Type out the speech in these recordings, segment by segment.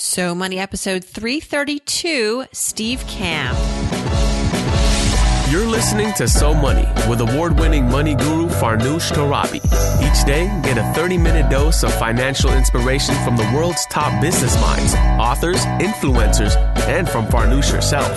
So Money episode 332, Steve Kamb. You're listening to So Money with award winning money guru Farnoosh Torabi. Each day, get a 30 minute dose of financial inspiration from the world's top business minds, authors, influencers, and from Farnoosh herself.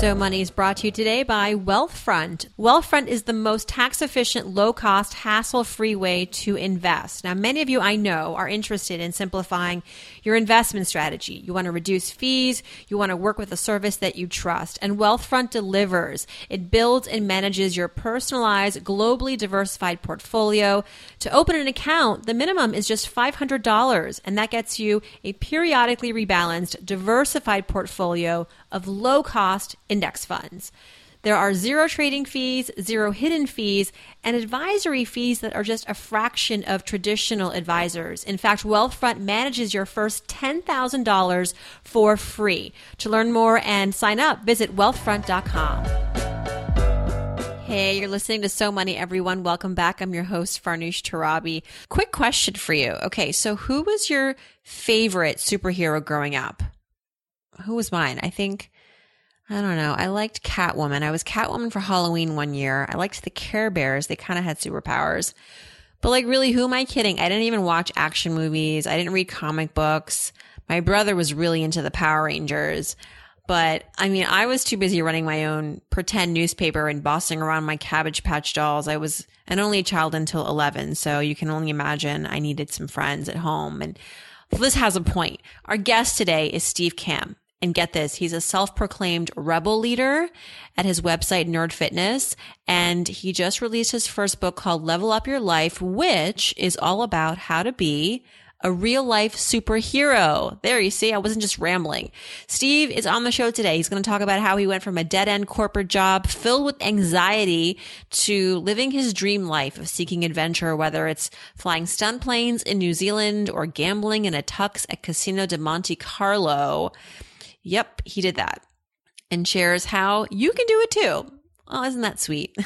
So Money is brought to you today by Wealthfront. Wealthfront is the most tax efficient, low cost, hassle free way to invest. Now, many of you I know are interested in simplifying your investment strategy. You want to reduce fees, you want to work with a service that you trust, and Wealthfront delivers. It builds and manages your personalized, globally diversified portfolio. To open an account, the minimum is just $500, and that gets you a periodically rebalanced, diversified portfolio of low cost index funds. There are zero trading fees, zero hidden fees, and advisory fees that are just a fraction of traditional advisors. In fact, Wealthfront manages your first $10,000 for free. To learn more and sign up, visit wealthfront.com. Hey, you're listening to So Money, everyone. Welcome back. I'm your host, Farnoosh Torabi. Quick question for you. Okay, so who was your favorite superhero growing up? Who was mine? I think I don't know. I liked Catwoman. I was Catwoman for Halloween one year. I liked the Care Bears. They kind of had superpowers. But like, really, who am I kidding? I didn't even watch action movies. I didn't read comic books. My brother was really into the Power Rangers. But I mean, I was too busy running my own pretend newspaper and bossing around my Cabbage Patch dolls. I was an only child until 11. So you can only imagine I needed some friends at home. And this has a point. Our guest today is Steve Kamb. And get this, he's a self-proclaimed rebel leader at his website, Nerd Fitness. And he just released his first book called Level Up Your Life, which is all about how to be a real life superhero. There you see, I wasn't just rambling. Steve is on the show today. He's going to talk about how he went from a dead end corporate job filled with anxiety to living his dream life of seeking adventure, whether it's flying stunt planes in New Zealand or gambling in a tux at Casino de Monte Carlo. Yep, he did that. And shares how you can do it too. Oh, isn't that sweet?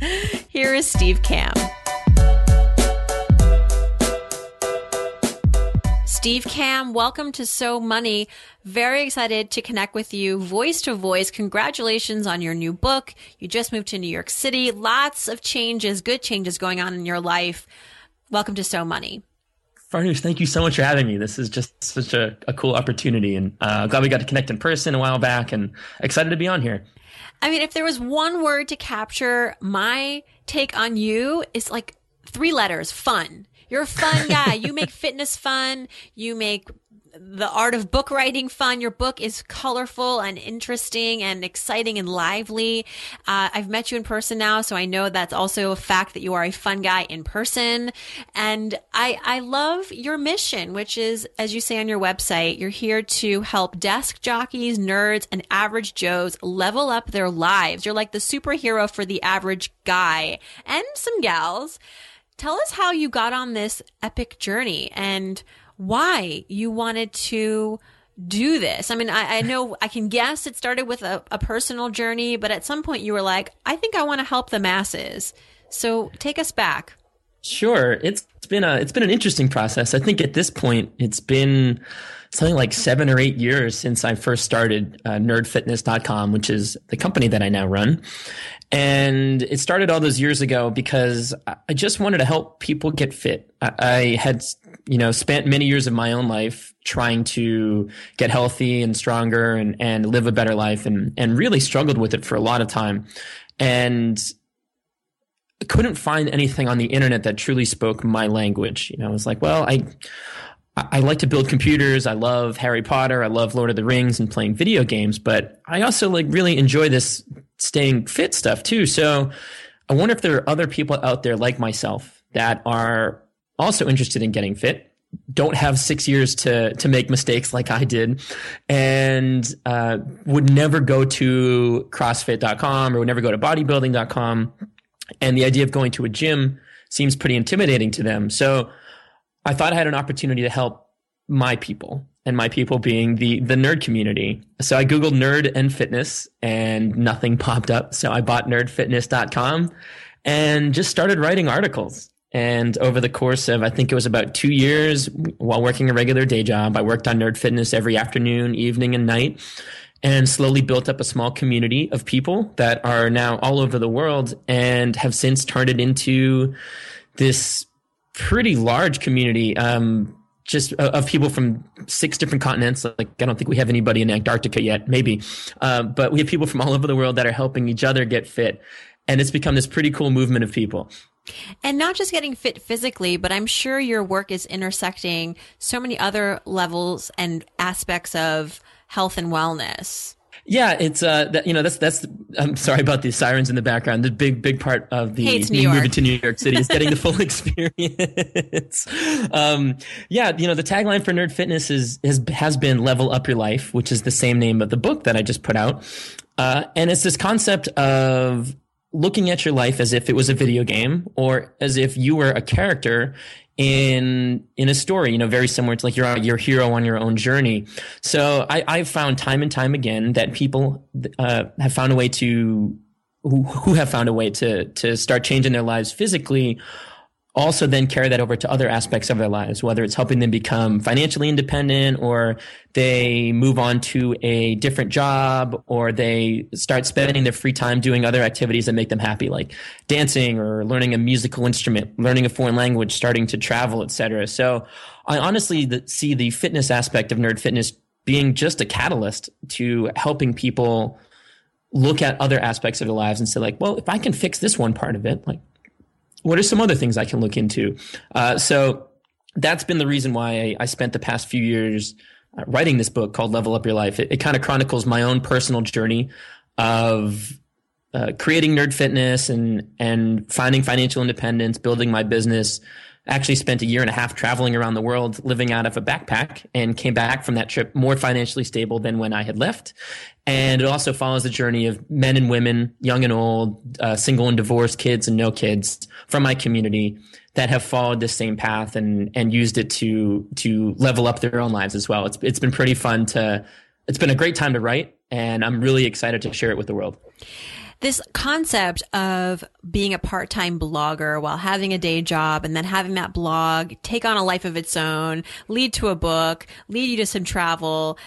Here is Steve Kamb. Steve Kamb, welcome to So Money. Very excited to connect with you voice to voice. Congratulations on your new book. You just moved to New York City. Lots of changes, good changes going on in your life. Welcome to So Money. Farnoosh, thank you so much for having me. This is just such a, a cool opportunity, and uh, glad we got to connect in person a while back, and excited to be on here. I mean, if there was one word to capture my take on you, it's like three letters: fun. You're a fun guy. you make fitness fun. You make the art of book writing fun. Your book is colorful and interesting and exciting and lively. Uh, I've met you in person now, so I know that's also a fact that you are a fun guy in person. And I, I love your mission, which is, as you say on your website, you're here to help desk jockeys, nerds, and average Joes level up their lives. You're like the superhero for the average guy and some gals. Tell us how you got on this epic journey and why you wanted to do this. I mean, I, I, know I can guess it started with a, a personal journey, but at some point you were like, I think I want to help the masses. So take us back. Sure. It's, it's been a, it's been an interesting process. I think at this point it's been something like seven or eight years since I first started uh, nerdfitness.com, which is the company that I now run. And it started all those years ago because I just wanted to help people get fit. I had, you know, spent many years of my own life trying to get healthy and stronger and, and live a better life and, and really struggled with it for a lot of time. And couldn't find anything on the internet that truly spoke my language. You know, I was like, well, I, I like to build computers. I love Harry Potter. I love Lord of the Rings and playing video games, but I also like really enjoy this staying fit stuff too. So I wonder if there are other people out there like myself that are also interested in getting fit, don't have six years to to make mistakes like I did, and uh, would never go to CrossFit.com or would never go to bodybuilding.com. And the idea of going to a gym seems pretty intimidating to them. So I thought I had an opportunity to help my people and my people being the the nerd community. So I googled nerd and fitness and nothing popped up. So I bought nerdfitness.com and just started writing articles. And over the course of I think it was about 2 years while working a regular day job, I worked on nerd fitness every afternoon, evening and night and slowly built up a small community of people that are now all over the world and have since turned it into this pretty large community. Um, just uh, of people from six different continents. Like I don't think we have anybody in Antarctica yet, maybe, uh, but we have people from all over the world that are helping each other get fit, and it's become this pretty cool movement of people. And not just getting fit physically, but I'm sure your work is intersecting so many other levels and aspects of health and wellness. Yeah, it's uh, that, you know, that's that's. I'm sorry about the sirens in the background. The big big part of the hey, moving to New York City is getting the full experience. um, yeah, you know, the tagline for Nerd Fitness is has has been "Level Up Your Life," which is the same name of the book that I just put out, uh, and it's this concept of looking at your life as if it was a video game or as if you were a character in in a story, you know, very similar to like your your hero on your own journey. So I, I've found time and time again that people uh, have found a way to who, who have found a way to to start changing their lives physically also then carry that over to other aspects of their lives, whether it's helping them become financially independent or they move on to a different job or they start spending their free time doing other activities that make them happy, like dancing or learning a musical instrument, learning a foreign language, starting to travel, etc. So I honestly see the fitness aspect of nerd fitness being just a catalyst to helping people look at other aspects of their lives and say like, well, if I can fix this one part of it, like what are some other things I can look into? Uh, so that's been the reason why I, I spent the past few years uh, writing this book called Level Up Your Life. It, it kind of chronicles my own personal journey of uh, creating nerd fitness and and finding financial independence, building my business. Actually, spent a year and a half traveling around the world, living out of a backpack, and came back from that trip more financially stable than when I had left. And it also follows the journey of men and women, young and old, uh, single and divorced, kids and no kids from my community that have followed the same path and and used it to to level up their own lives as well. It's it's been pretty fun to. It's been a great time to write, and I'm really excited to share it with the world this concept of being a part-time blogger while having a day job and then having that blog take on a life of its own, lead to a book, lead you to some travel,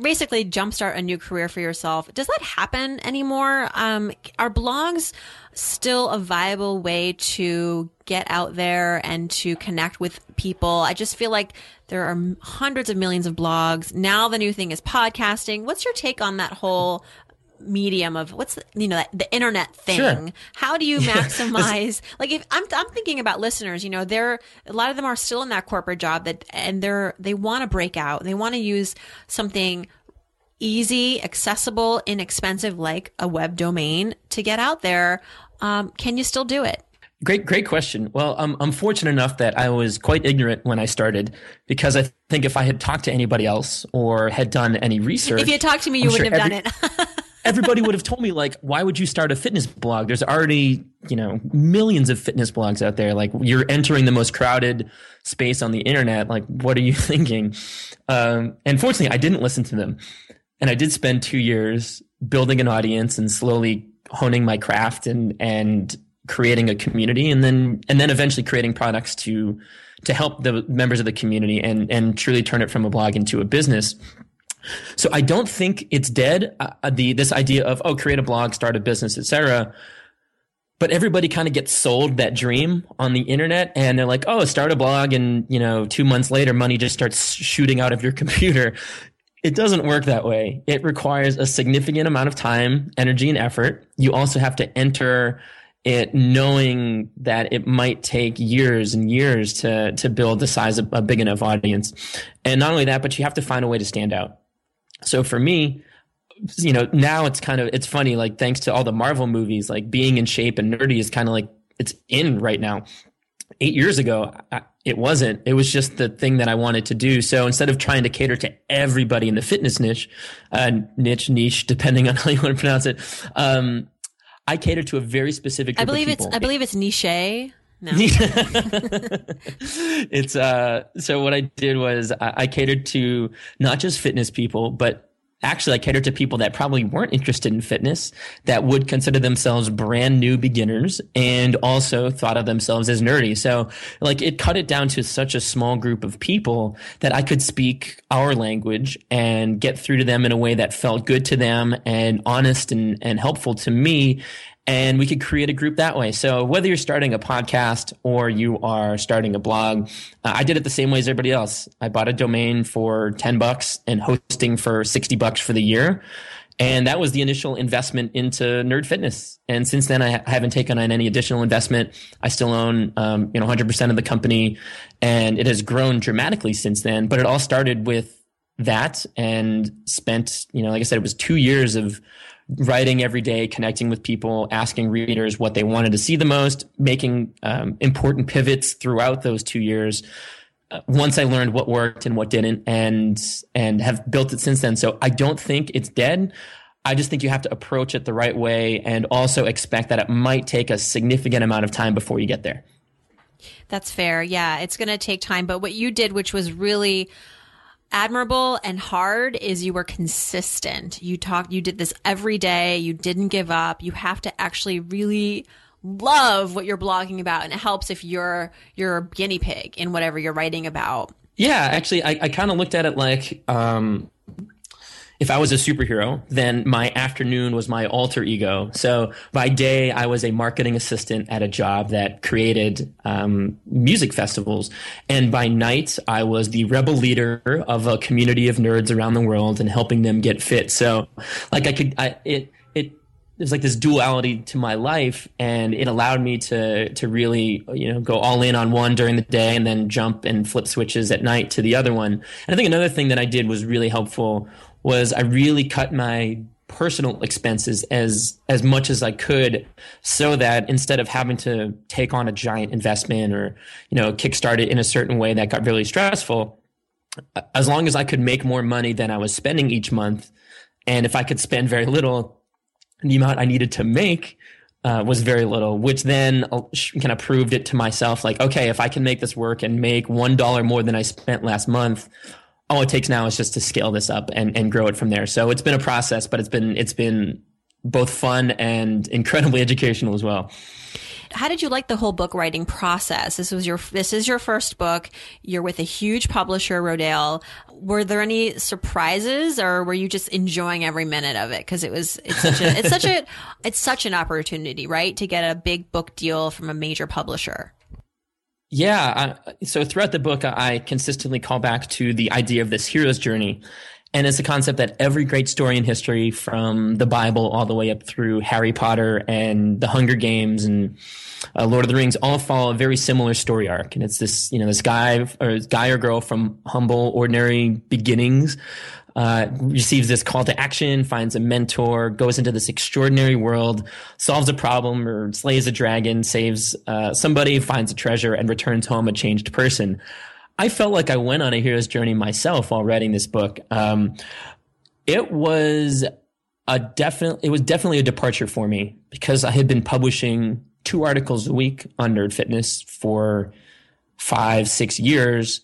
basically jumpstart a new career for yourself. Does that happen anymore? Um, are blogs still a viable way to get out there and to connect with people? I just feel like there are hundreds of millions of blogs. Now the new thing is podcasting. What's your take on that whole medium of what's the, you know the internet thing sure. how do you maximize like if I'm, I'm thinking about listeners you know they're a lot of them are still in that corporate job that and they're they want to break out they want to use something easy accessible inexpensive like a web domain to get out there um, can you still do it Great, great question. Well, I'm, I'm fortunate enough that I was quite ignorant when I started because I think if I had talked to anybody else or had done any research, if you had talked to me, you I'm wouldn't sure have every, done it. everybody would have told me like, why would you start a fitness blog? There's already, you know, millions of fitness blogs out there. Like you're entering the most crowded space on the internet. Like, what are you thinking? Um, and fortunately, I didn't listen to them. And I did spend two years building an audience and slowly honing my craft and, and creating a community and then, and then eventually creating products to, to help the members of the community and, and truly turn it from a blog into a business. So I don't think it's dead. Uh, uh, the this idea of oh, create a blog, start a business, etc. But everybody kind of gets sold that dream on the internet, and they're like, oh, start a blog, and you know, two months later, money just starts shooting out of your computer. It doesn't work that way. It requires a significant amount of time, energy, and effort. You also have to enter it knowing that it might take years and years to to build the size of a big enough audience. And not only that, but you have to find a way to stand out. So for me, you know, now it's kind of it's funny. Like thanks to all the Marvel movies, like being in shape and nerdy is kind of like it's in right now. Eight years ago, I, it wasn't. It was just the thing that I wanted to do. So instead of trying to cater to everybody in the fitness niche, uh, niche, niche, depending on how you want to pronounce it, um, I cater to a very specific. I believe it's. I believe it's niche. No. it's uh so what I did was I, I catered to not just fitness people, but actually I catered to people that probably weren't interested in fitness, that would consider themselves brand new beginners and also thought of themselves as nerdy. So like it cut it down to such a small group of people that I could speak our language and get through to them in a way that felt good to them and honest and, and helpful to me and we could create a group that way. So whether you're starting a podcast or you are starting a blog, uh, I did it the same way as everybody else. I bought a domain for 10 bucks and hosting for 60 bucks for the year. And that was the initial investment into Nerd Fitness. And since then, I, haven't taken on any additional investment. I still own, um, you know, 100% of the company, and it has grown dramatically since then. But it all started with that, and spent, you know, like I said, it was two years of writing every day, connecting with people, asking readers what they wanted to see the most, making um, important pivots throughout those two years. Uh, once I learned what worked and what didn't, and and have built it since then. So I don't think it's dead. I just think you have to approach it the right way, and also expect that it might take a significant amount of time before you get there. That's fair. Yeah, it's going to take time. But what you did, which was really admirable and hard is you were consistent. You talked, you did this every day. You didn't give up. You have to actually really love what you're blogging about. And it helps if you're, you're a guinea pig in whatever you're writing about. Yeah, actually, I, I kind of looked at it like, um, if I was a superhero, then my afternoon was my alter ego. So by day, I was a marketing assistant at a job that created um, music festivals. And by night, I was the rebel leader of a community of nerds around the world and helping them get fit. So like I could, I, it, it, there's like this duality to my life and it allowed me to to really you know go all in on one during the day and then jump and flip switches at night to the other one and i think another thing that i did was really helpful was I really cut my personal expenses as as much as I could so that instead of having to take on a giant investment or you know kickstart it in a certain way that got really stressful as long as I could make more money than I was spending each month and if I could spend very little the amount I needed to make uh, was very little, which then uh, kind of proved it to myself like, okay, if I can make this work and make $1 more than I spent last month, all it takes now is just to scale this up and, and grow it from there. So it's been a process, but it's been it's been both fun and incredibly educational as well. How did you like the whole book writing process? This was your this is your first book. You're with a huge publisher, Rodale. Were there any surprises, or were you just enjoying every minute of it? Because it was it's such a it's such a it's such an opportunity, right, to get a big book deal from a major publisher. Yeah. I, so throughout the book, I consistently call back to the idea of this hero's journey. And it's a concept that every great story in history, from the Bible all the way up through Harry Potter and the Hunger Games and uh, Lord of the Rings, all follow a very similar story arc. And it's this, you know, this guy or guy or girl from humble, ordinary beginnings uh, receives this call to action, finds a mentor, goes into this extraordinary world, solves a problem or slays a dragon, saves uh, somebody, finds a treasure, and returns home a changed person. I felt like I went on a hero's journey myself while writing this book. Um, it was a definite, it was definitely a departure for me because I had been publishing two articles a week on Nerd Fitness for five, six years.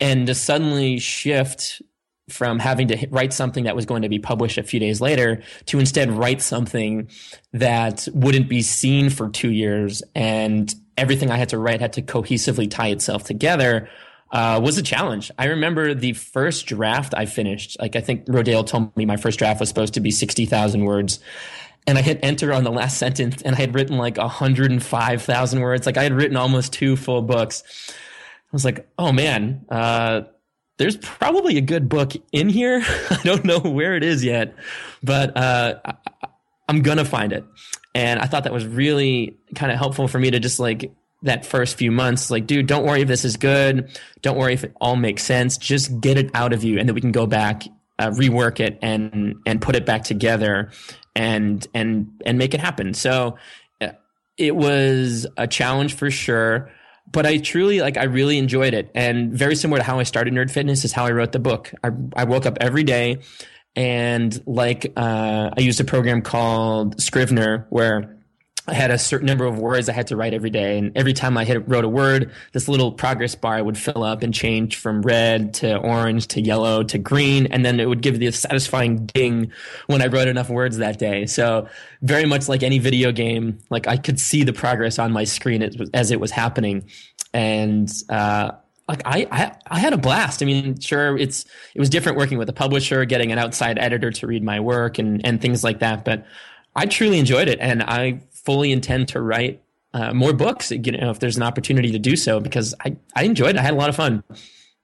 And to suddenly shift from having to write something that was going to be published a few days later to instead write something that wouldn't be seen for two years and everything I had to write had to cohesively tie itself together uh, was a challenge. I remember the first draft I finished. Like I think Rodale told me my first draft was supposed to be sixty thousand words, and I hit enter on the last sentence, and I had written like hundred and five thousand words. Like I had written almost two full books. I was like, oh man, uh, there's probably a good book in here. I don't know where it is yet, but uh, I, I'm gonna find it. And I thought that was really kind of helpful for me to just like that first few months, like, dude, don't worry if this is good. Don't worry if it all makes sense. Just get it out of you, and then we can go back, uh, rework it, and and put it back together, and and and make it happen. So uh, it was a challenge for sure but I truly like I really enjoyed it, and very similar to how I started Nerd Fitness is how I wrote the book. I, I woke up every day, and like uh, I used a program called Scrivener where I had a certain number of words I had to write every day. And every time I hit, wrote a word, this little progress bar would fill up and change from red to orange to yellow to green. And then it would give the satisfying ding when I wrote enough words that day. So very much like any video game, like I could see the progress on my screen as it was happening. And, uh, like I, I, I had a blast. I mean, sure, it's it was different working with a publisher, getting an outside editor to read my work and and things like that. But I truly enjoyed it, and I fully intend to write uh, more books. You know, if there's an opportunity to do so, because I I enjoyed it. I had a lot of fun.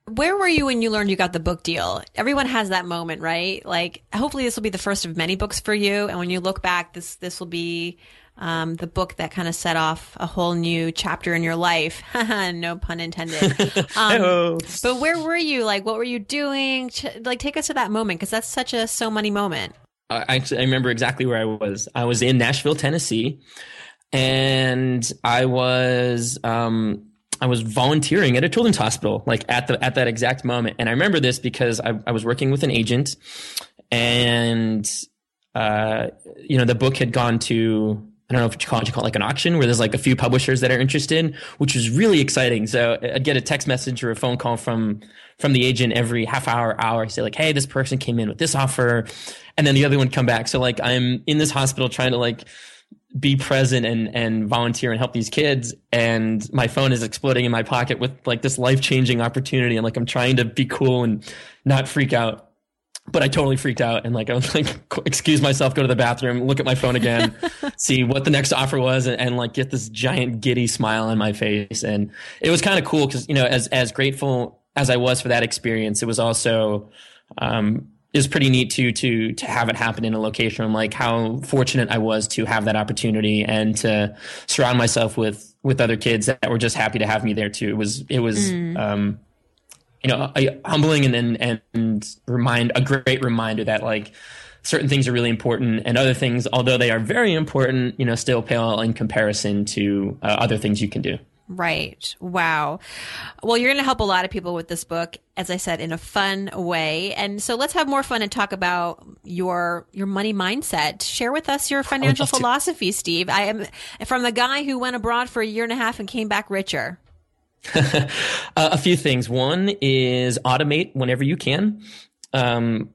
Where were you when you learned you got the book deal? Everyone has that moment, right? Like, hopefully, this will be the first of many books for you. And when you look back, this this will be um, the book that kind of set off a whole new chapter in your life. no pun intended. Um, but where were you? Like, what were you doing? Like, take us to that moment because that's such a so money moment. I, I remember exactly where I was. I was in Nashville, Tennessee, and I was um, I was volunteering at a children's hospital, like at the at that exact moment. And I remember this because I, I was working with an agent, and uh, you know the book had gone to I don't know if you call it, you call it like an auction where there's like a few publishers that are interested, which was really exciting. So uh, I'd get a text message or a phone call from from the agent every half hour, hour, say like, "Hey, this person came in with this offer," and then the other one come back. So like I'm in this hospital trying to like be present and and volunteer and help these kids, and my phone is exploding in my pocket with like this life changing opportunity, and like I'm trying to be cool and not freak out but I totally freaked out and like I was like excuse myself, go to the bathroom, look at my phone again, see what the next offer was, and, and, like get this giant giddy smile on my face. And it was kind of cool because you know as as grateful as I was for that experience, it was also um, it was pretty neat to to to have it happen in a location. I'm like how fortunate I was to have that opportunity and to surround myself with with other kids that were just happy to have me there too. It was it was. Mm. Um, you know, a, humbling and, and, and remind a great reminder that like certain things are really important and other things, although they are very important, you know, still pale in comparison to uh, other things you can do. Right. Wow. Well, you're going to help a lot of people with this book, as I said, in a fun way. And so let's have more fun and talk about your your money mindset. Share with us your financial philosophy, Steve. I am from the guy who went abroad for a year and a half and came back richer. uh, a few things. One is automate whenever you can. Um,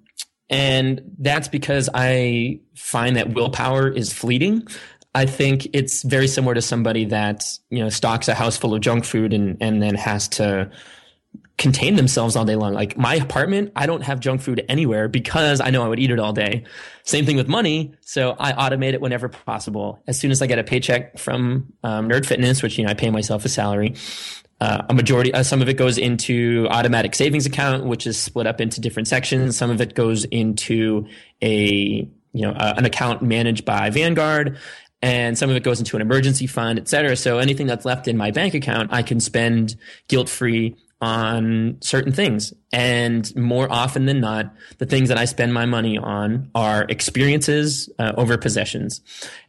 and that's because I find that willpower is fleeting. I think it's very similar to somebody that, you know, stocks a house full of junk food and, and then has to contain themselves all day long. Like my apartment, I don't have junk food anywhere because I know I would eat it all day. Same thing with money. So I automate it whenever possible. As soon as I get a paycheck from um, Nerd Fitness, which, you know, I pay myself a salary, uh, a majority, uh, some of it goes into automatic savings account, which is split up into different sections. Some of it goes into a, you know, uh, an account managed by Vanguard and some of it goes into an emergency fund, et cetera. So anything that's left in my bank account, I can spend guilt free on certain things. And more often than not, the things that I spend my money on are experiences uh, over possessions.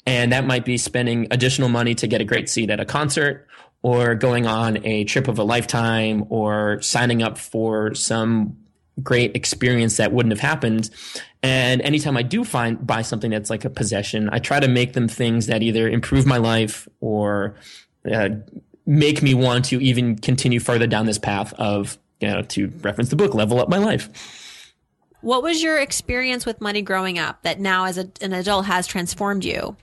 And that might be spending additional money to get a great seat at a concert or going on a trip of a lifetime or signing up for some great experience that wouldn't have happened. And anytime I do find buy something that's like a possession, I try to make them things that either improve my life or uh, make me want to even continue further down this path of, you know, to reference the book, level up my life. What was your experience with money growing up that now as a, an adult has transformed you?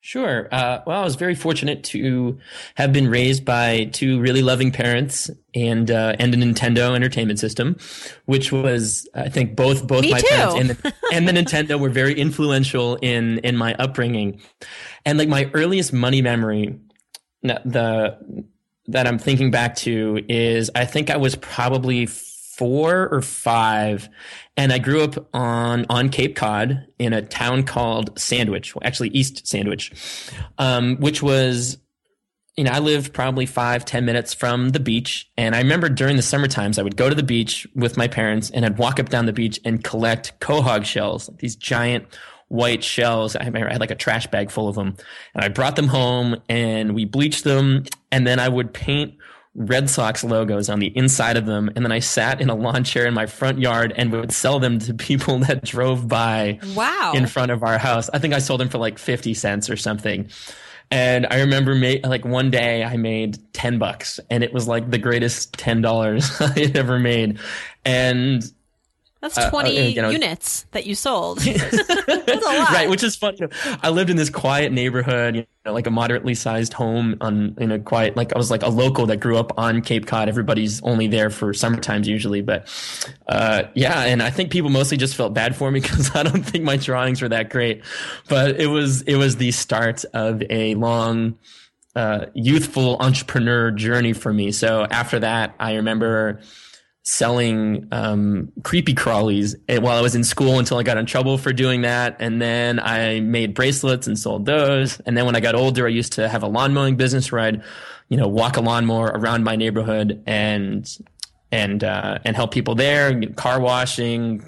Sure. Uh, well, I was very fortunate to have been raised by two really loving parents and uh, and a Nintendo Entertainment System, which was I think both both Me my too. parents and the, and the Nintendo were very influential in in my upbringing, and like my earliest money memory, the that I'm thinking back to is I think I was probably four or five, and I grew up on on Cape Cod in a town called Sandwich, actually East Sandwich, um, which was you know, I lived probably five, ten minutes from the beach. And I remember during the summer times, I would go to the beach with my parents and I'd walk up down the beach and collect quahog shells, these giant white shells. I remember I had like a trash bag full of them and I brought them home and we bleached them. And then I would paint Red Sox logos on the inside of them. And then I sat in a lawn chair in my front yard and would sell them to people that drove by wow. in front of our house. I think I sold them for like 50 cents or something. And I remember ma- like one day I made 10 bucks and it was like the greatest $10 I had ever made. And that's 20 uh, uh, you know, units that you sold. right, which is fun. I lived in this quiet neighborhood, you know, like a moderately sized home on in a quiet like I was like a local that grew up on Cape Cod. Everybody's only there for summer times usually, but uh, yeah, and I think people mostly just felt bad for me because I don't think my drawings were that great. But it was it was the start of a long uh, youthful entrepreneur journey for me. So after that, I remember selling um, creepy crawlies while I was in school until I got in trouble for doing that. And then I made bracelets and sold those. And then when I got older, I used to have a lawn mowing business where I'd, you know, walk a lawnmower around my neighborhood and and uh, and help people there, car washing,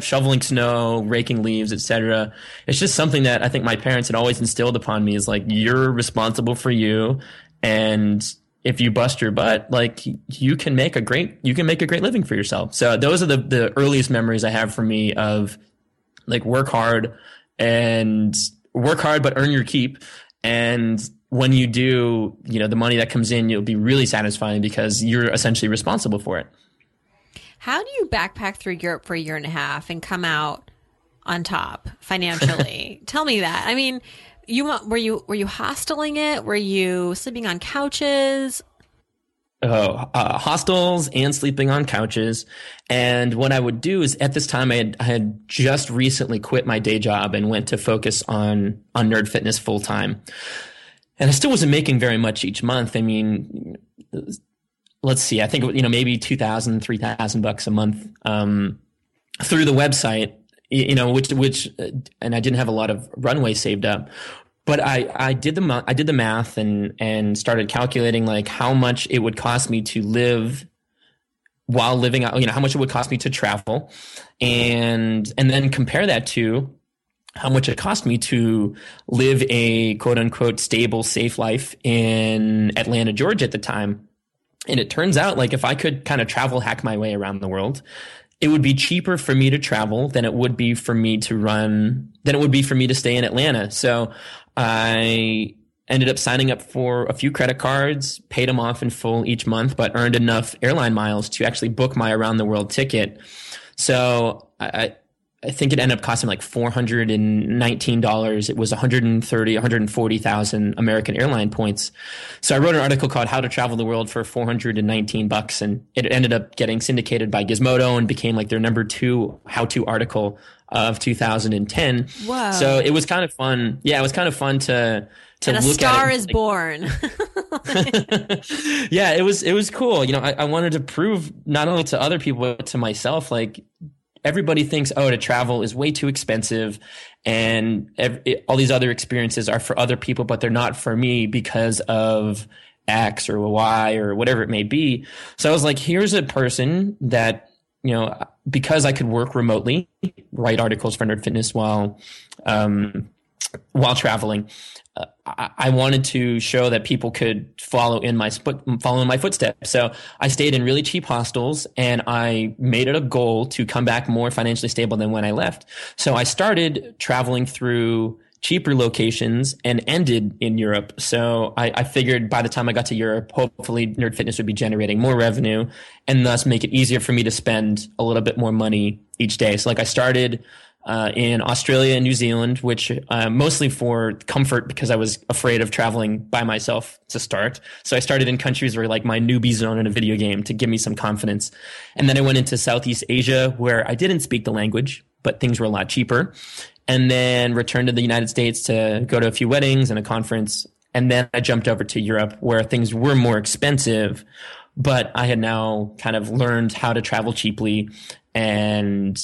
shoveling snow, raking leaves, etc. It's just something that I think my parents had always instilled upon me is like you're responsible for you and if you bust your butt, like you can make a great you can make a great living for yourself. So those are the the earliest memories I have for me of like work hard and work hard but earn your keep and when you do, you know, the money that comes in, you'll be really satisfying because you're essentially responsible for it. How do you backpack through Europe for a year and a half and come out on top financially? Tell me that. I mean, you were you were you hosteling it? Were you sleeping on couches? Oh, uh, hostels and sleeping on couches. And what I would do is at this time, I had, I had just recently quit my day job and went to focus on, on nerd fitness full time. And I still wasn't making very much each month. I mean, let's see, I think, you know, maybe 2000, 3000 bucks a month, um, through the website you know, which, which, uh, and I didn't have a lot of runway saved up, but I, I did the, I did the math and, and started calculating like how much it would cost me to live while living out, you know, how much it would cost me to travel and, and then compare that to how much it cost me to live a quote unquote stable, safe life in Atlanta, Georgia at the time. And it turns out like if I could kind of travel hack my way around the world, it would be cheaper for me to travel than it would be for me to run than it would be for me to stay in Atlanta. So I ended up signing up for a few credit cards, paid them off in full each month, but earned enough airline miles to actually book my around the world ticket. So I, I think it ended up costing like $419. It was 130, 140,000 American airline points. So I wrote an article called How to Travel the World for 419 bucks and it ended up getting syndicated by Gizmodo and became like their number two how-to article of 2010. Wow. So it was kind of fun. Yeah, it was kind of fun to to and a star is like, born. yeah, it was it was cool. You know, I, I wanted to prove not only to other people but to myself, like everybody thinks, oh, to travel is way too expensive, and all these other experiences are for other people, but they're not for me because of X or Y or whatever it may be. So I was like, here's a person that you know, because I could work remotely, write articles for Nerd Fitness while um, while traveling. Uh, I, I, wanted to show that people could follow in my follow in my footsteps. So I stayed in really cheap hostels, and I made it a goal to come back more financially stable than when I left. So I started traveling through cheaper locations and ended in Europe. So I, I, figured by the time I got to Europe, hopefully Nerd Fitness would be generating more revenue and thus make it easier for me to spend a little bit more money each day. So like I started uh, in Australia and New Zealand, which uh, mostly for comfort because I was afraid of traveling by myself to start. So I started in countries where like my newbie zone in a video game to give me some confidence. And then I went into Southeast Asia where I didn't speak the language, but things were a lot cheaper and then returned to the United States to go to a few weddings and a conference. And then I jumped over to Europe where things were more expensive, but I had now kind of learned how to travel cheaply and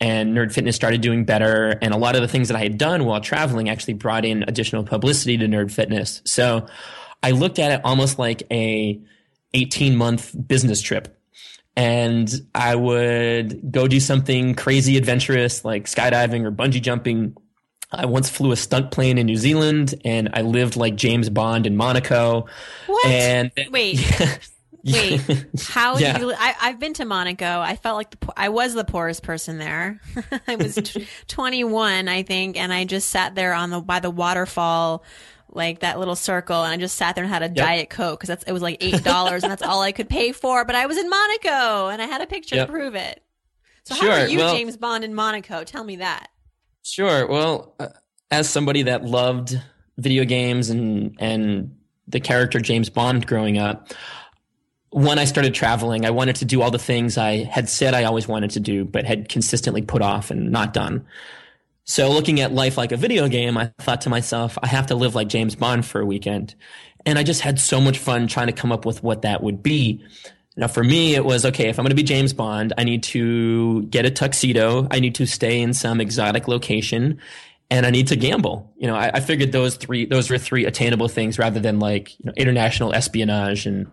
and Nerd Fitness started doing better. And a lot of the things that I had done while traveling actually brought in additional publicity to Nerd Fitness. So I looked at it almost like a 18 month business trip and I would go do something crazy adventurous like skydiving or bungee jumping I once flew a stunt plane in New Zealand, and I lived like James Bond in Monaco. What? And Wait. Wait, how Yeah. you? I, I've been to Monaco. I felt like the I was the poorest person there. I was t- 21, I think, and I just sat there on the by the waterfall, like that little circle, and I just sat there and had a diet coke because that's it was like eight dollars, and that's all I could pay for. But I was in Monaco, and I had a picture Yep. to prove it. So how are you, well- James Bond, in Monaco? Tell me that. Sure. Well, uh, as somebody that loved video games and and the character James Bond growing up, when I started traveling, I wanted to do all the things I had said I always wanted to do, but had consistently put off and not done. So looking at life like a video game, I thought to myself, I have to live like James Bond for a weekend. And I just had so much fun trying to come up with what that would be. Now, for me, it was okay, if I'm going to be James Bond, I need to get a tuxedo. I need to stay in some exotic location and I need to gamble. You know, I, I figured those three, those were three attainable things rather than like, you know, international espionage and,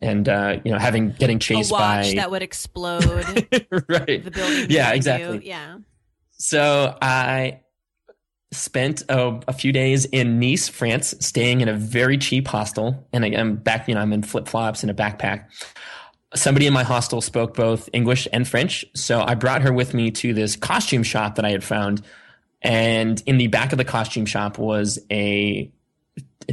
and, uh, you know, having, getting chased A watch by, that would explode right. the building. Yeah, behind you. exactly. Yeah. So I spent a, a few days in Nice, France, staying in a very cheap hostel. And I'm back, you know, I'm in flip flops and a backpack. Somebody in my hostel spoke both English and French. So I brought her with me to this costume shop that I had found. And in the back of the costume shop was a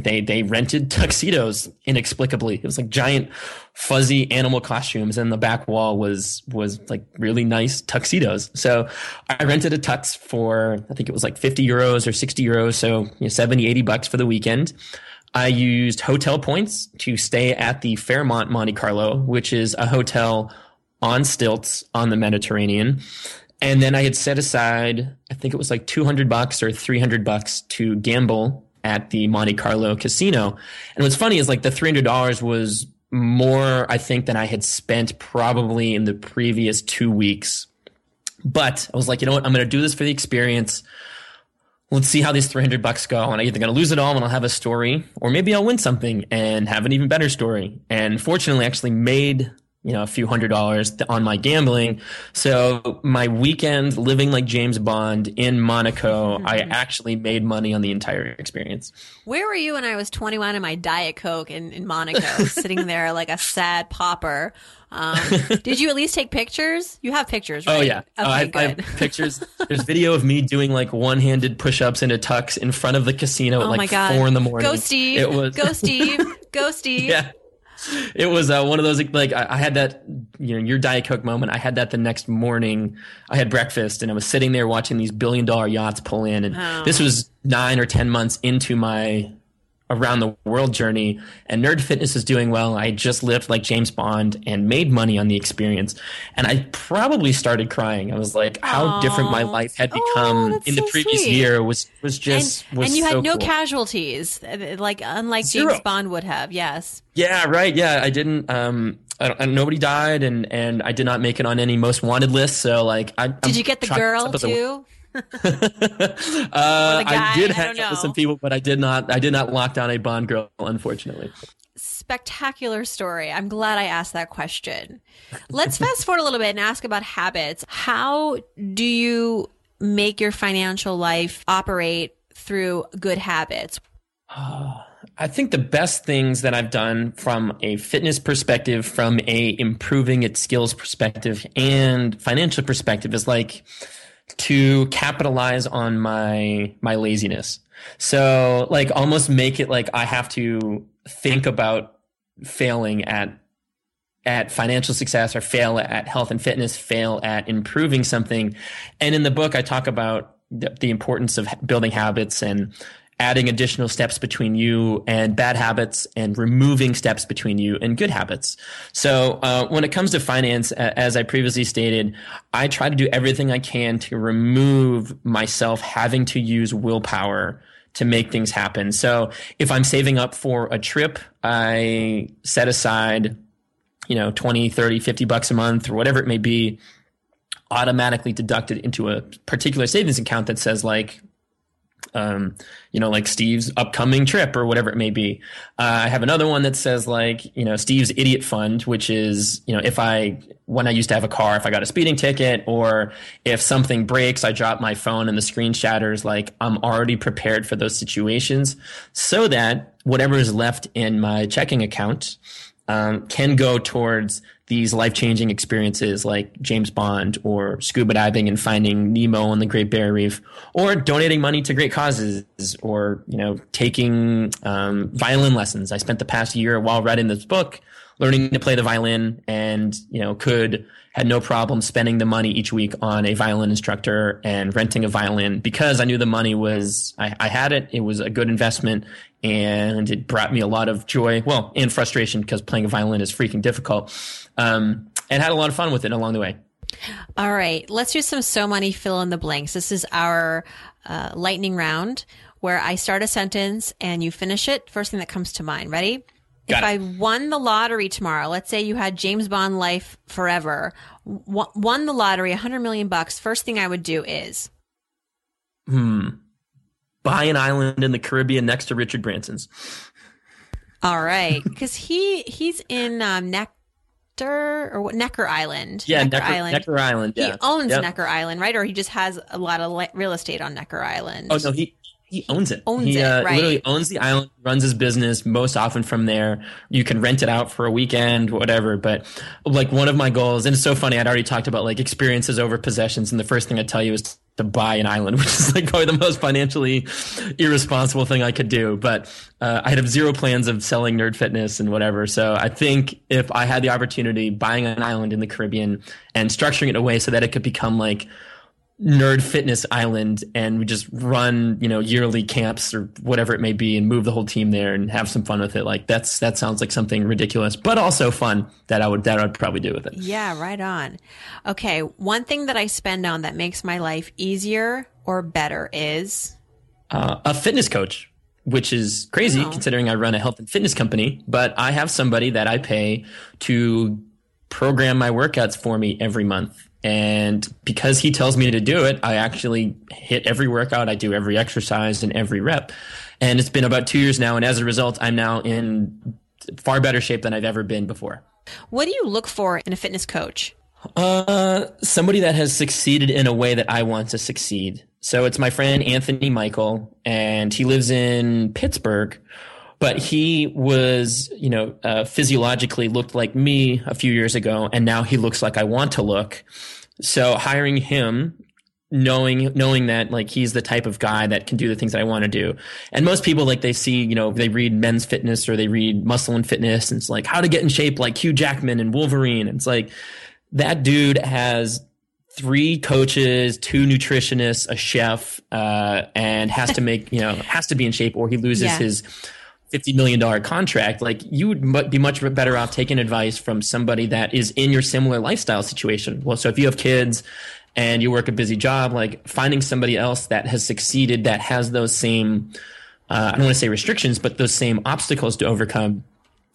they they rented tuxedos inexplicably. It was like giant fuzzy animal costumes, and the back wall was was like really nice tuxedos. So I rented a tux for I think it was like 50 euros or 60 euros, so you know, 70, 80 bucks for the weekend. I used hotel points to stay at the Fairmont Monte Carlo, which is a hotel on stilts on the Mediterranean. And then I had set aside, I think it was like 200 bucks or 300 bucks to gamble at the Monte Carlo casino. And what's funny is like the $300 was more, I think, than I had spent probably in the previous two weeks. But I was like, you know what? I'm going to do this for the experience. Let's see how these 300 bucks go. And I'm either going to lose it all and I'll have a story, or maybe I'll win something and have an even better story. And fortunately, I actually made you know, a few hundred dollars on my gambling. So my weekend living like James Bond in Monaco, I actually made money on the entire experience. Where were you when I was 21 in my Diet Coke in, in Monaco, sitting there like a sad pauper? Um, did you at least take pictures? You have pictures, right? Oh yeah, Okay, Uh, I, good. I have pictures. There's video of me doing like one-handed push-ups in a tux in front of the casino oh at my like God. four in the morning. Go Steve. It was Go Steve. Go Steve. yeah. It was uh, one of those like I, I had that you know your Diet Coke moment. I had that the next morning. I had breakfast and I was sitting there watching these billion dollar yachts pull in, and Oh. this was nine or ten months into my around the world journey. And Nerd Fitness is doing well. I just lived like James Bond and made money on the experience, and I probably started crying. I was like, how different my life had Oh, become that's in the so previous sweet. year. Was was And, just was and you had no cool. casualties, uh, like unlike Zero. James Bond would have. Yes. Yeah, right. Yeah, I didn't. Um, I don't, and nobody died, and and I did not make it on any most wanted list So like, I Did you get the girl too? uh, guy? I did hang out with some people, but I did not. I did not lock down a Bond girl, unfortunately. spectacular story. I'm glad I asked that question. Let's fast forward a little bit and ask about habits. How do you make your financial life operate through good habits? I think the best things that I've done from a fitness perspective, from a improving its skills perspective, and financial perspective is like to capitalize on my my laziness. So like almost make it like I have to think about failing at at financial success or fail at health and fitness, fail at improving something. And in the book, I talk about the, the importance of building habits and adding additional steps between you and bad habits and removing steps between you and good habits. So uh, when it comes to finance, as I previously stated, I try to do everything I can to remove myself having to use willpower to make things happen. So if I'm saving up for a trip, I set aside you know 20 30 50 bucks a month or whatever it may be automatically deducted into a particular savings account that says like um, you know, like Steve's upcoming trip or whatever it may be. Uh, I have another one that says like, you know, Steve's idiot fund, which is, you know, if I, when I used to have a car, if I got a speeding ticket or if something breaks, I drop my phone and the screen shatters, like I'm already prepared for those situations so that whatever is left in my checking account, um, can go towards these life changing experiences like James Bond or scuba diving and finding Nemo on the Great Barrier Reef, or donating money to great causes, or you know taking um, violin lessons. I spent the past year while writing this book learning to play the violin, and you know could had no problem spending the money each week on a violin instructor and renting a violin because I knew the money was I, I had it. It was a good investment and it brought me a lot of joy, well, and frustration because playing a violin is freaking difficult. Um, and had a lot of fun with it along the way. All right, let's do some so money fill in the blanks. This is our uh, lightning round where I start a sentence and you finish it. First thing that comes to mind. Ready? Got if it. I won the lottery tomorrow, let's say you had James Bond life forever, w- won the lottery, 100 million bucks, first thing I would do is Hmm. Buy an island in the Caribbean next to Richard Branson's. all right, because he he's in um, Nectar or what Necker Island. Yeah, Necker, Necker, Island. Necker Island. He owns Yep. Necker Island, right? Or he just has a lot of le- real estate on Necker Island. Oh no, he he owns it. owns he, it, uh, right. Literally owns the island, runs his business. Most often from there, you can rent it out for a weekend, whatever. But like one of my goals, and it's so funny. I'd already talked about like experiences over possessions, and the first thing I tell you is to buy an island, which is like probably the most financially irresponsible thing I could do. But uh, I had zero plans of selling Nerd Fitness and whatever. So I think if I had the opportunity, buying an island in the Caribbean and structuring it in a way so that it could become like nerd fitness island and we just run you know yearly camps or whatever it may be and move the whole team there and have some fun with it like that's that sounds like something ridiculous but also fun that i would that i'd probably do with it Yeah, right on. Okay, one thing that I spend on that makes my life easier or better is uh, a fitness coach which is crazy Oh. considering i run a health and fitness company but i have somebody that i pay to program my workouts for me every month and because he tells me to do it i actually hit every workout i do every exercise and every rep and it's been about two years now and as a result i'm now in far better shape than i've ever been before what do you look for in a fitness coach? uh, somebody that has succeeded in a way that I want to succeed. So it's my friend Anthony Michael, and he lives in Pittsburgh, but he was, you know, uh, physiologically looked like me a few years ago, and now he looks like I want to look. So hiring him knowing knowing that like he's the type of guy that can do the things that I want to do. And most people like they see, you know, they read men's fitness or they read muscle and fitness and it's like how to get in shape like Hugh Jackman and Wolverine. And it's like that dude has three coaches, two nutritionists, a chef, uh, and has to make, you know, has to be in shape or he loses Yeah. his $50 million contract. Like you would be much better off taking advice from somebody that is in your similar lifestyle situation. Well, so if you have kids and you work a busy job, like finding somebody else that has succeeded, that has those same, uh, I don't want to say restrictions, but those same obstacles to overcome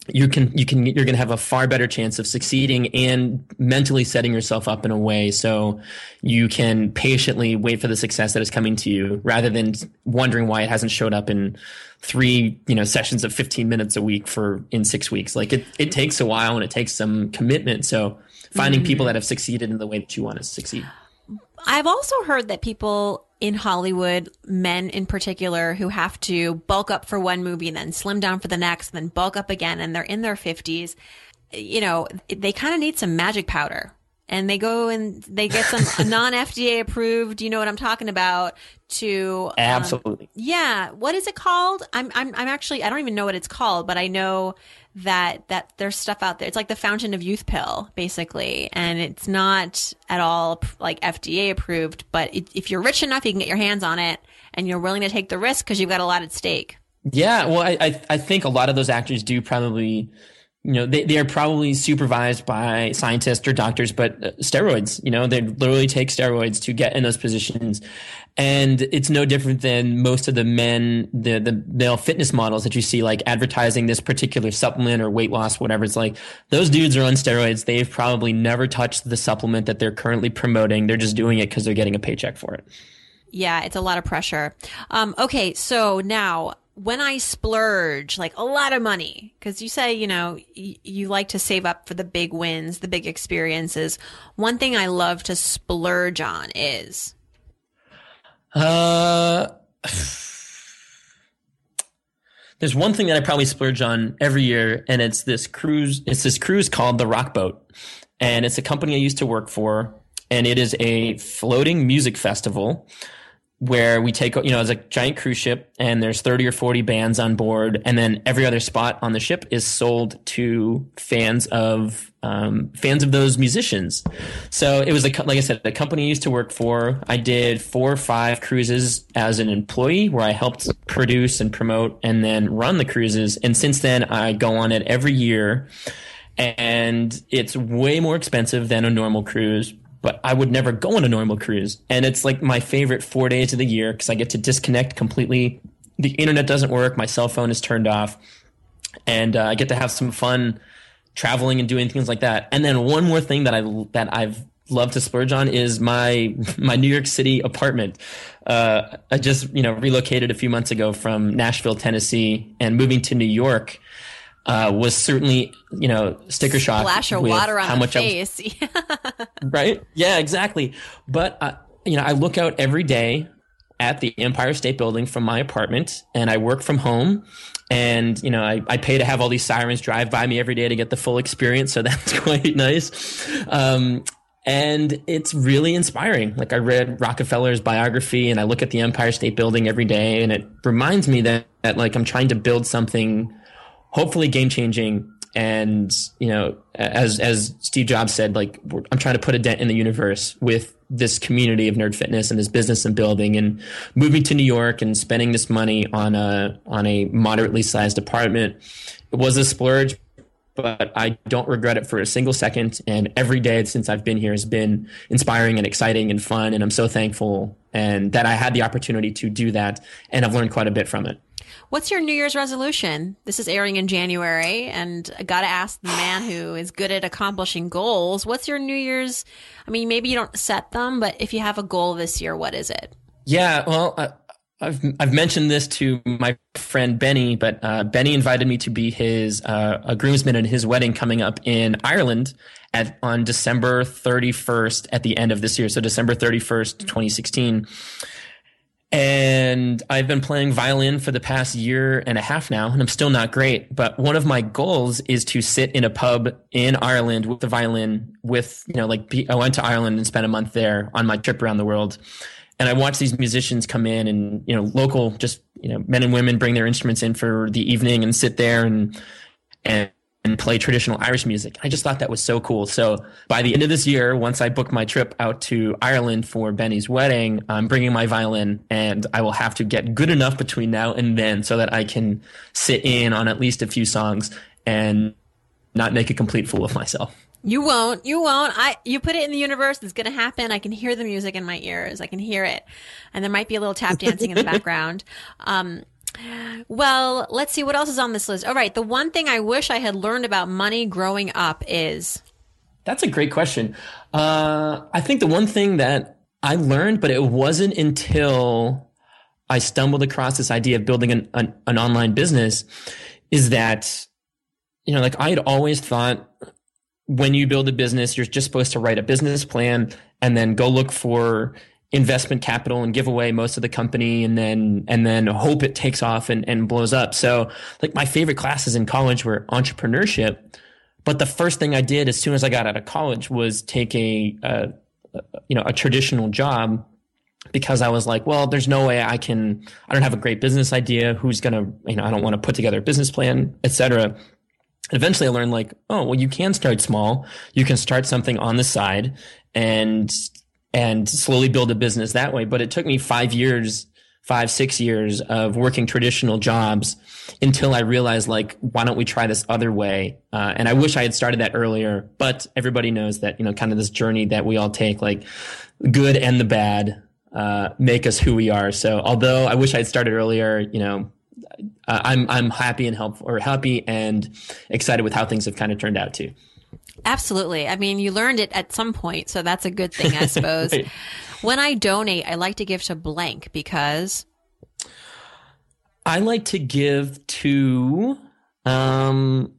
you can you can you're going to have a far better chance of succeeding and mentally setting yourself up in a way so you can patiently wait for the success that is coming to you rather than wondering why it hasn't showed up in three you know sessions of 15 minutes a week for in 6 weeks. Like it it takes a while and it takes some commitment. So finding mm-hmm. people that have succeeded in the way that you want to succeed. I've also heard that people in Hollywood, men in particular, who have to bulk up for one movie and then slim down for the next, and then bulk up again, and they're in their 50s, you know, they kind of need some magic powder. And they go and they get some non FDA approved, you know what I'm talking about, to um, absolutely yeah. What is it called? I'm, I'm, I'm actually, I don't even know what it's called, but I know that, that there's stuff out there. It's like the fountain of youth pill, basically. And it's not at all like FDA approved, but it, if you're rich enough, you can get your hands on it and you're willing to take the risk because you've got a lot at stake. Yeah, well, I, I I think a lot of those actors do probably, you know, they, they are probably supervised by scientists or doctors, but uh, steroids, you know, they literally take steroids to get in those positions. And it's no different than most of the men, the, the male fitness models that you see, like advertising this particular supplement or weight loss, whatever. It's like those dudes are on steroids. They've probably never touched the supplement that they're currently promoting. They're just doing it because they're getting a paycheck for it. Yeah, it's a lot of pressure. Um, okay, so now when I splurge like a lot of money, because you say, you know, y- you like to save up for the big wins, the big experiences. One thing I love to splurge on is. Uh, there's one thing that I probably splurge on every year, and it's this cruise. It's this cruise called the Rock Boat, and it's a company I used to work for, and it is a floating music festival where we take, you know, it's a giant cruise ship and there's 30 or 40 bands on board. And then every other spot on the ship is sold to fans of, um, fans of those musicians. So it was a, like I said, the company I used to work for. I did four or five cruises as an employee where I helped produce and promote and then run the cruises. And since then I go on it every year and it's way more expensive than a normal cruise but I would never go on a normal cruise. And it's like my favorite four days of the year because I get to disconnect completely. The internet doesn't work. My cell phone is turned off. And uh, I get to have some fun traveling and doing things like that. And then one more thing that I, that I've loved to splurge on is my, my New York City apartment. Uh, I just, you know, relocated a few months ago from Nashville, Tennessee and moving to New York uh, was certainly you know sticker shock. Splash of water on how much face. Was, right? Yeah, exactly. But uh, you know, I look out every day at the Empire State Building from my apartment, and I work from home. And you know, I, I pay to have all these sirens drive by me every day to get the full experience, so that's quite nice. Um, and it's really inspiring. Like I read Rockefeller's biography, and I look at the Empire State Building every day, and it reminds me that, that like I'm trying to build something hopefully game changing. And you know, as as Steve Jobs said, like I'm trying to put a dent in the universe with this community of nerd fitness and this business I'm building, and moving to New York and spending this money on a on a moderately sized apartment. It was a splurge, but I don't regret it for a single second. And every day since I've been here has been inspiring and exciting and fun. And I'm so thankful and that I had the opportunity to do that. And I've learned quite a bit from it. What's your New Year's resolution? This is airing in January, and I got to ask the man who is good at accomplishing goals. What's your New Year's? I mean, maybe you don't set them, but if you have a goal this year, what is it? Yeah, well, uh, I've I've mentioned this to my friend Benny, but uh, Benny invited me to be his uh, a groomsman at his wedding coming up in Ireland at on December 31st at the end of this year. So December 31st, 2016 and I've been playing violin for the past year and a half now, and I'm still not great. But one of my goals is to sit in a pub in Ireland with the violin. With you know, like I went to Ireland and spent a month there on my trip around the world, and I watch these musicians come in and you know, local just you know, men and women bring their instruments in for the evening and sit there and and and play traditional Irish music. I just thought that was so cool. So by the end of this year, once I book my trip out to Ireland for Benny's wedding, I'm bringing my violin and I will have to get good enough between now and then so that I can sit in on at least a few songs and not make a complete fool of myself. You won't. You won't. I you put it in the universe. It's going to happen. I can hear the music in my ears. I can hear it, and there might be a little tap dancing in the background. Um, well, let's see what else is on this list. All right. The one thing I wish I had learned about money growing up is. That's a great question. Uh, I think the one thing that I learned, but it wasn't until I stumbled across this idea of building an, an, an online business, is that, you know, like I had always thought when you build a business, you're just supposed to write a business plan and then go look for investment capital and give away most of the company and then and then hope it takes off and, and blows up. So like my favorite classes in college were entrepreneurship. But the first thing I did as soon as I got out of college was take a, a you know a traditional job because I was like, well, there's no way I can. I don't have a great business idea. Who's gonna, you know, I don't want to put together a business plan, etc. Eventually, I learned like, oh, well, you can start small. You can start something on the side, and and slowly build a business that way. But it took me five years, five, six years of working traditional jobs until I realized like, why don't we try this other way? Uh, and I wish I had started that earlier, but everybody knows that, you know, kind of this journey that we all take, like good and the bad, uh, make us who we are. So although I wish I had started earlier, you know, uh, I'm, I'm happy and helpful or happy and excited with how things have kind of turned out too. Absolutely. I mean, you learned it at some point, so that's a good thing, I suppose. right. When I donate, I like to give to blank because I like to give to um,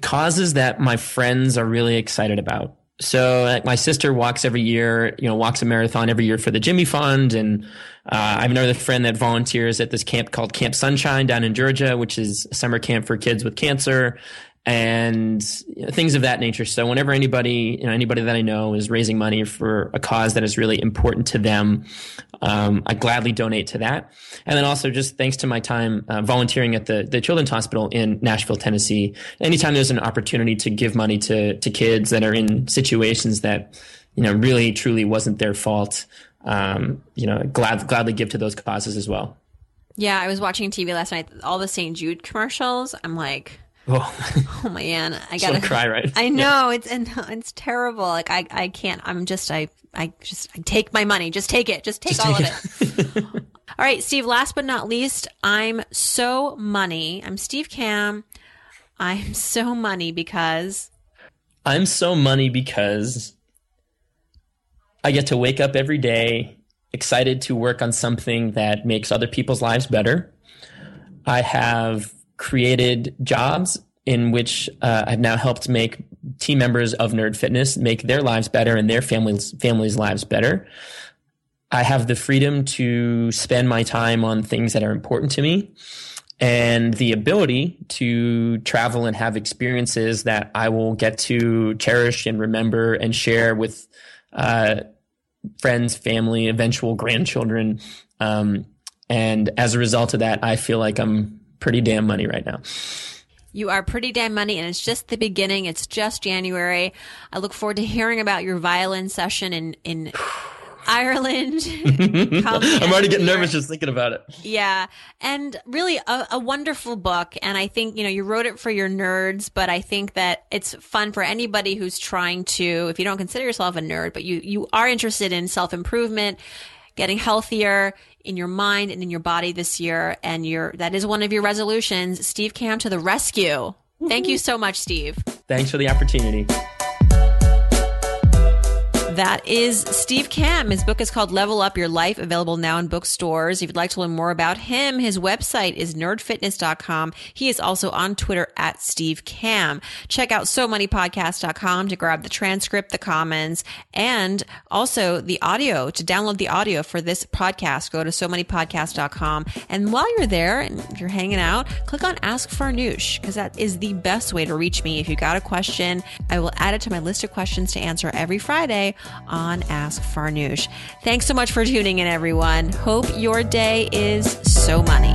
causes that my friends are really excited about. So like my sister walks every year, you know, walks a marathon every year for the Jimmy Fund. And uh, I have another friend that volunteers at this camp called Camp Sunshine down in Georgia, which is a summer camp for kids with cancer and you know, things of that nature. So whenever anybody, you know, anybody that I know is raising money for a cause that is really important to them, um, I gladly donate to that. And then also just thanks to my time uh, volunteering at the the Children's Hospital in Nashville, Tennessee. Anytime there's an opportunity to give money to to kids that are in situations that you know really truly wasn't their fault, um, you know, glad gladly give to those causes as well. Yeah, I was watching TV last night. All the St. Jude commercials. I'm like Oh, oh man, I gotta cry. Right? I know yeah. it's and it's terrible. Like I, I can't. I'm just I, I just I take my money. Just take it. Just take just all take of it. it. all right, Steve. Last but not least, I'm so money. I'm Steve Kamb. I'm so money because I'm so money because I get to wake up every day excited to work on something that makes other people's lives better. I have created jobs in which uh, I've now helped make team members of Nerd Fitness make their lives better and their families families' lives better. I have the freedom to spend my time on things that are important to me and the ability to travel and have experiences that I will get to cherish and remember and share with uh, friends, family, eventual grandchildren. Um, and as a result of that, I feel like I'm pretty damn money right now. You are pretty damn money, and it's just the beginning. It's just January. I look forward to hearing about your violin session in in Ireland. I'm already getting nervous just thinking about it. Yeah. And really a, a, wonderful book. And I think, you know, you wrote it for your nerds, but I think that it's fun for anybody who's trying to, if you don't consider yourself a nerd, but you, you are interested in self improvement, getting healthier, in your mind and in your body this year. And your that is one of your resolutions. Steve Kamb to the rescue. Thank you so much, Steve. Thanks for the opportunity. That is Steve Kamb. His book is called Level Up Your Life, available now in bookstores. If you'd like to learn more about him, his website is nerdfitness.com. He is also on Twitter at Steve Kamb. Check out so moneypodcast.com to grab the transcript, the comments, and also the audio. To download the audio for this podcast, go to so moneypodcast.com. And while you're there and you're hanging out, click on Ask Farnoosh because that is the best way to reach me. If you got a question, I will add it to my list of questions to answer every Friday on Ask Farnoosh. Thanks so much for tuning in, everyone. Hope your day is so money.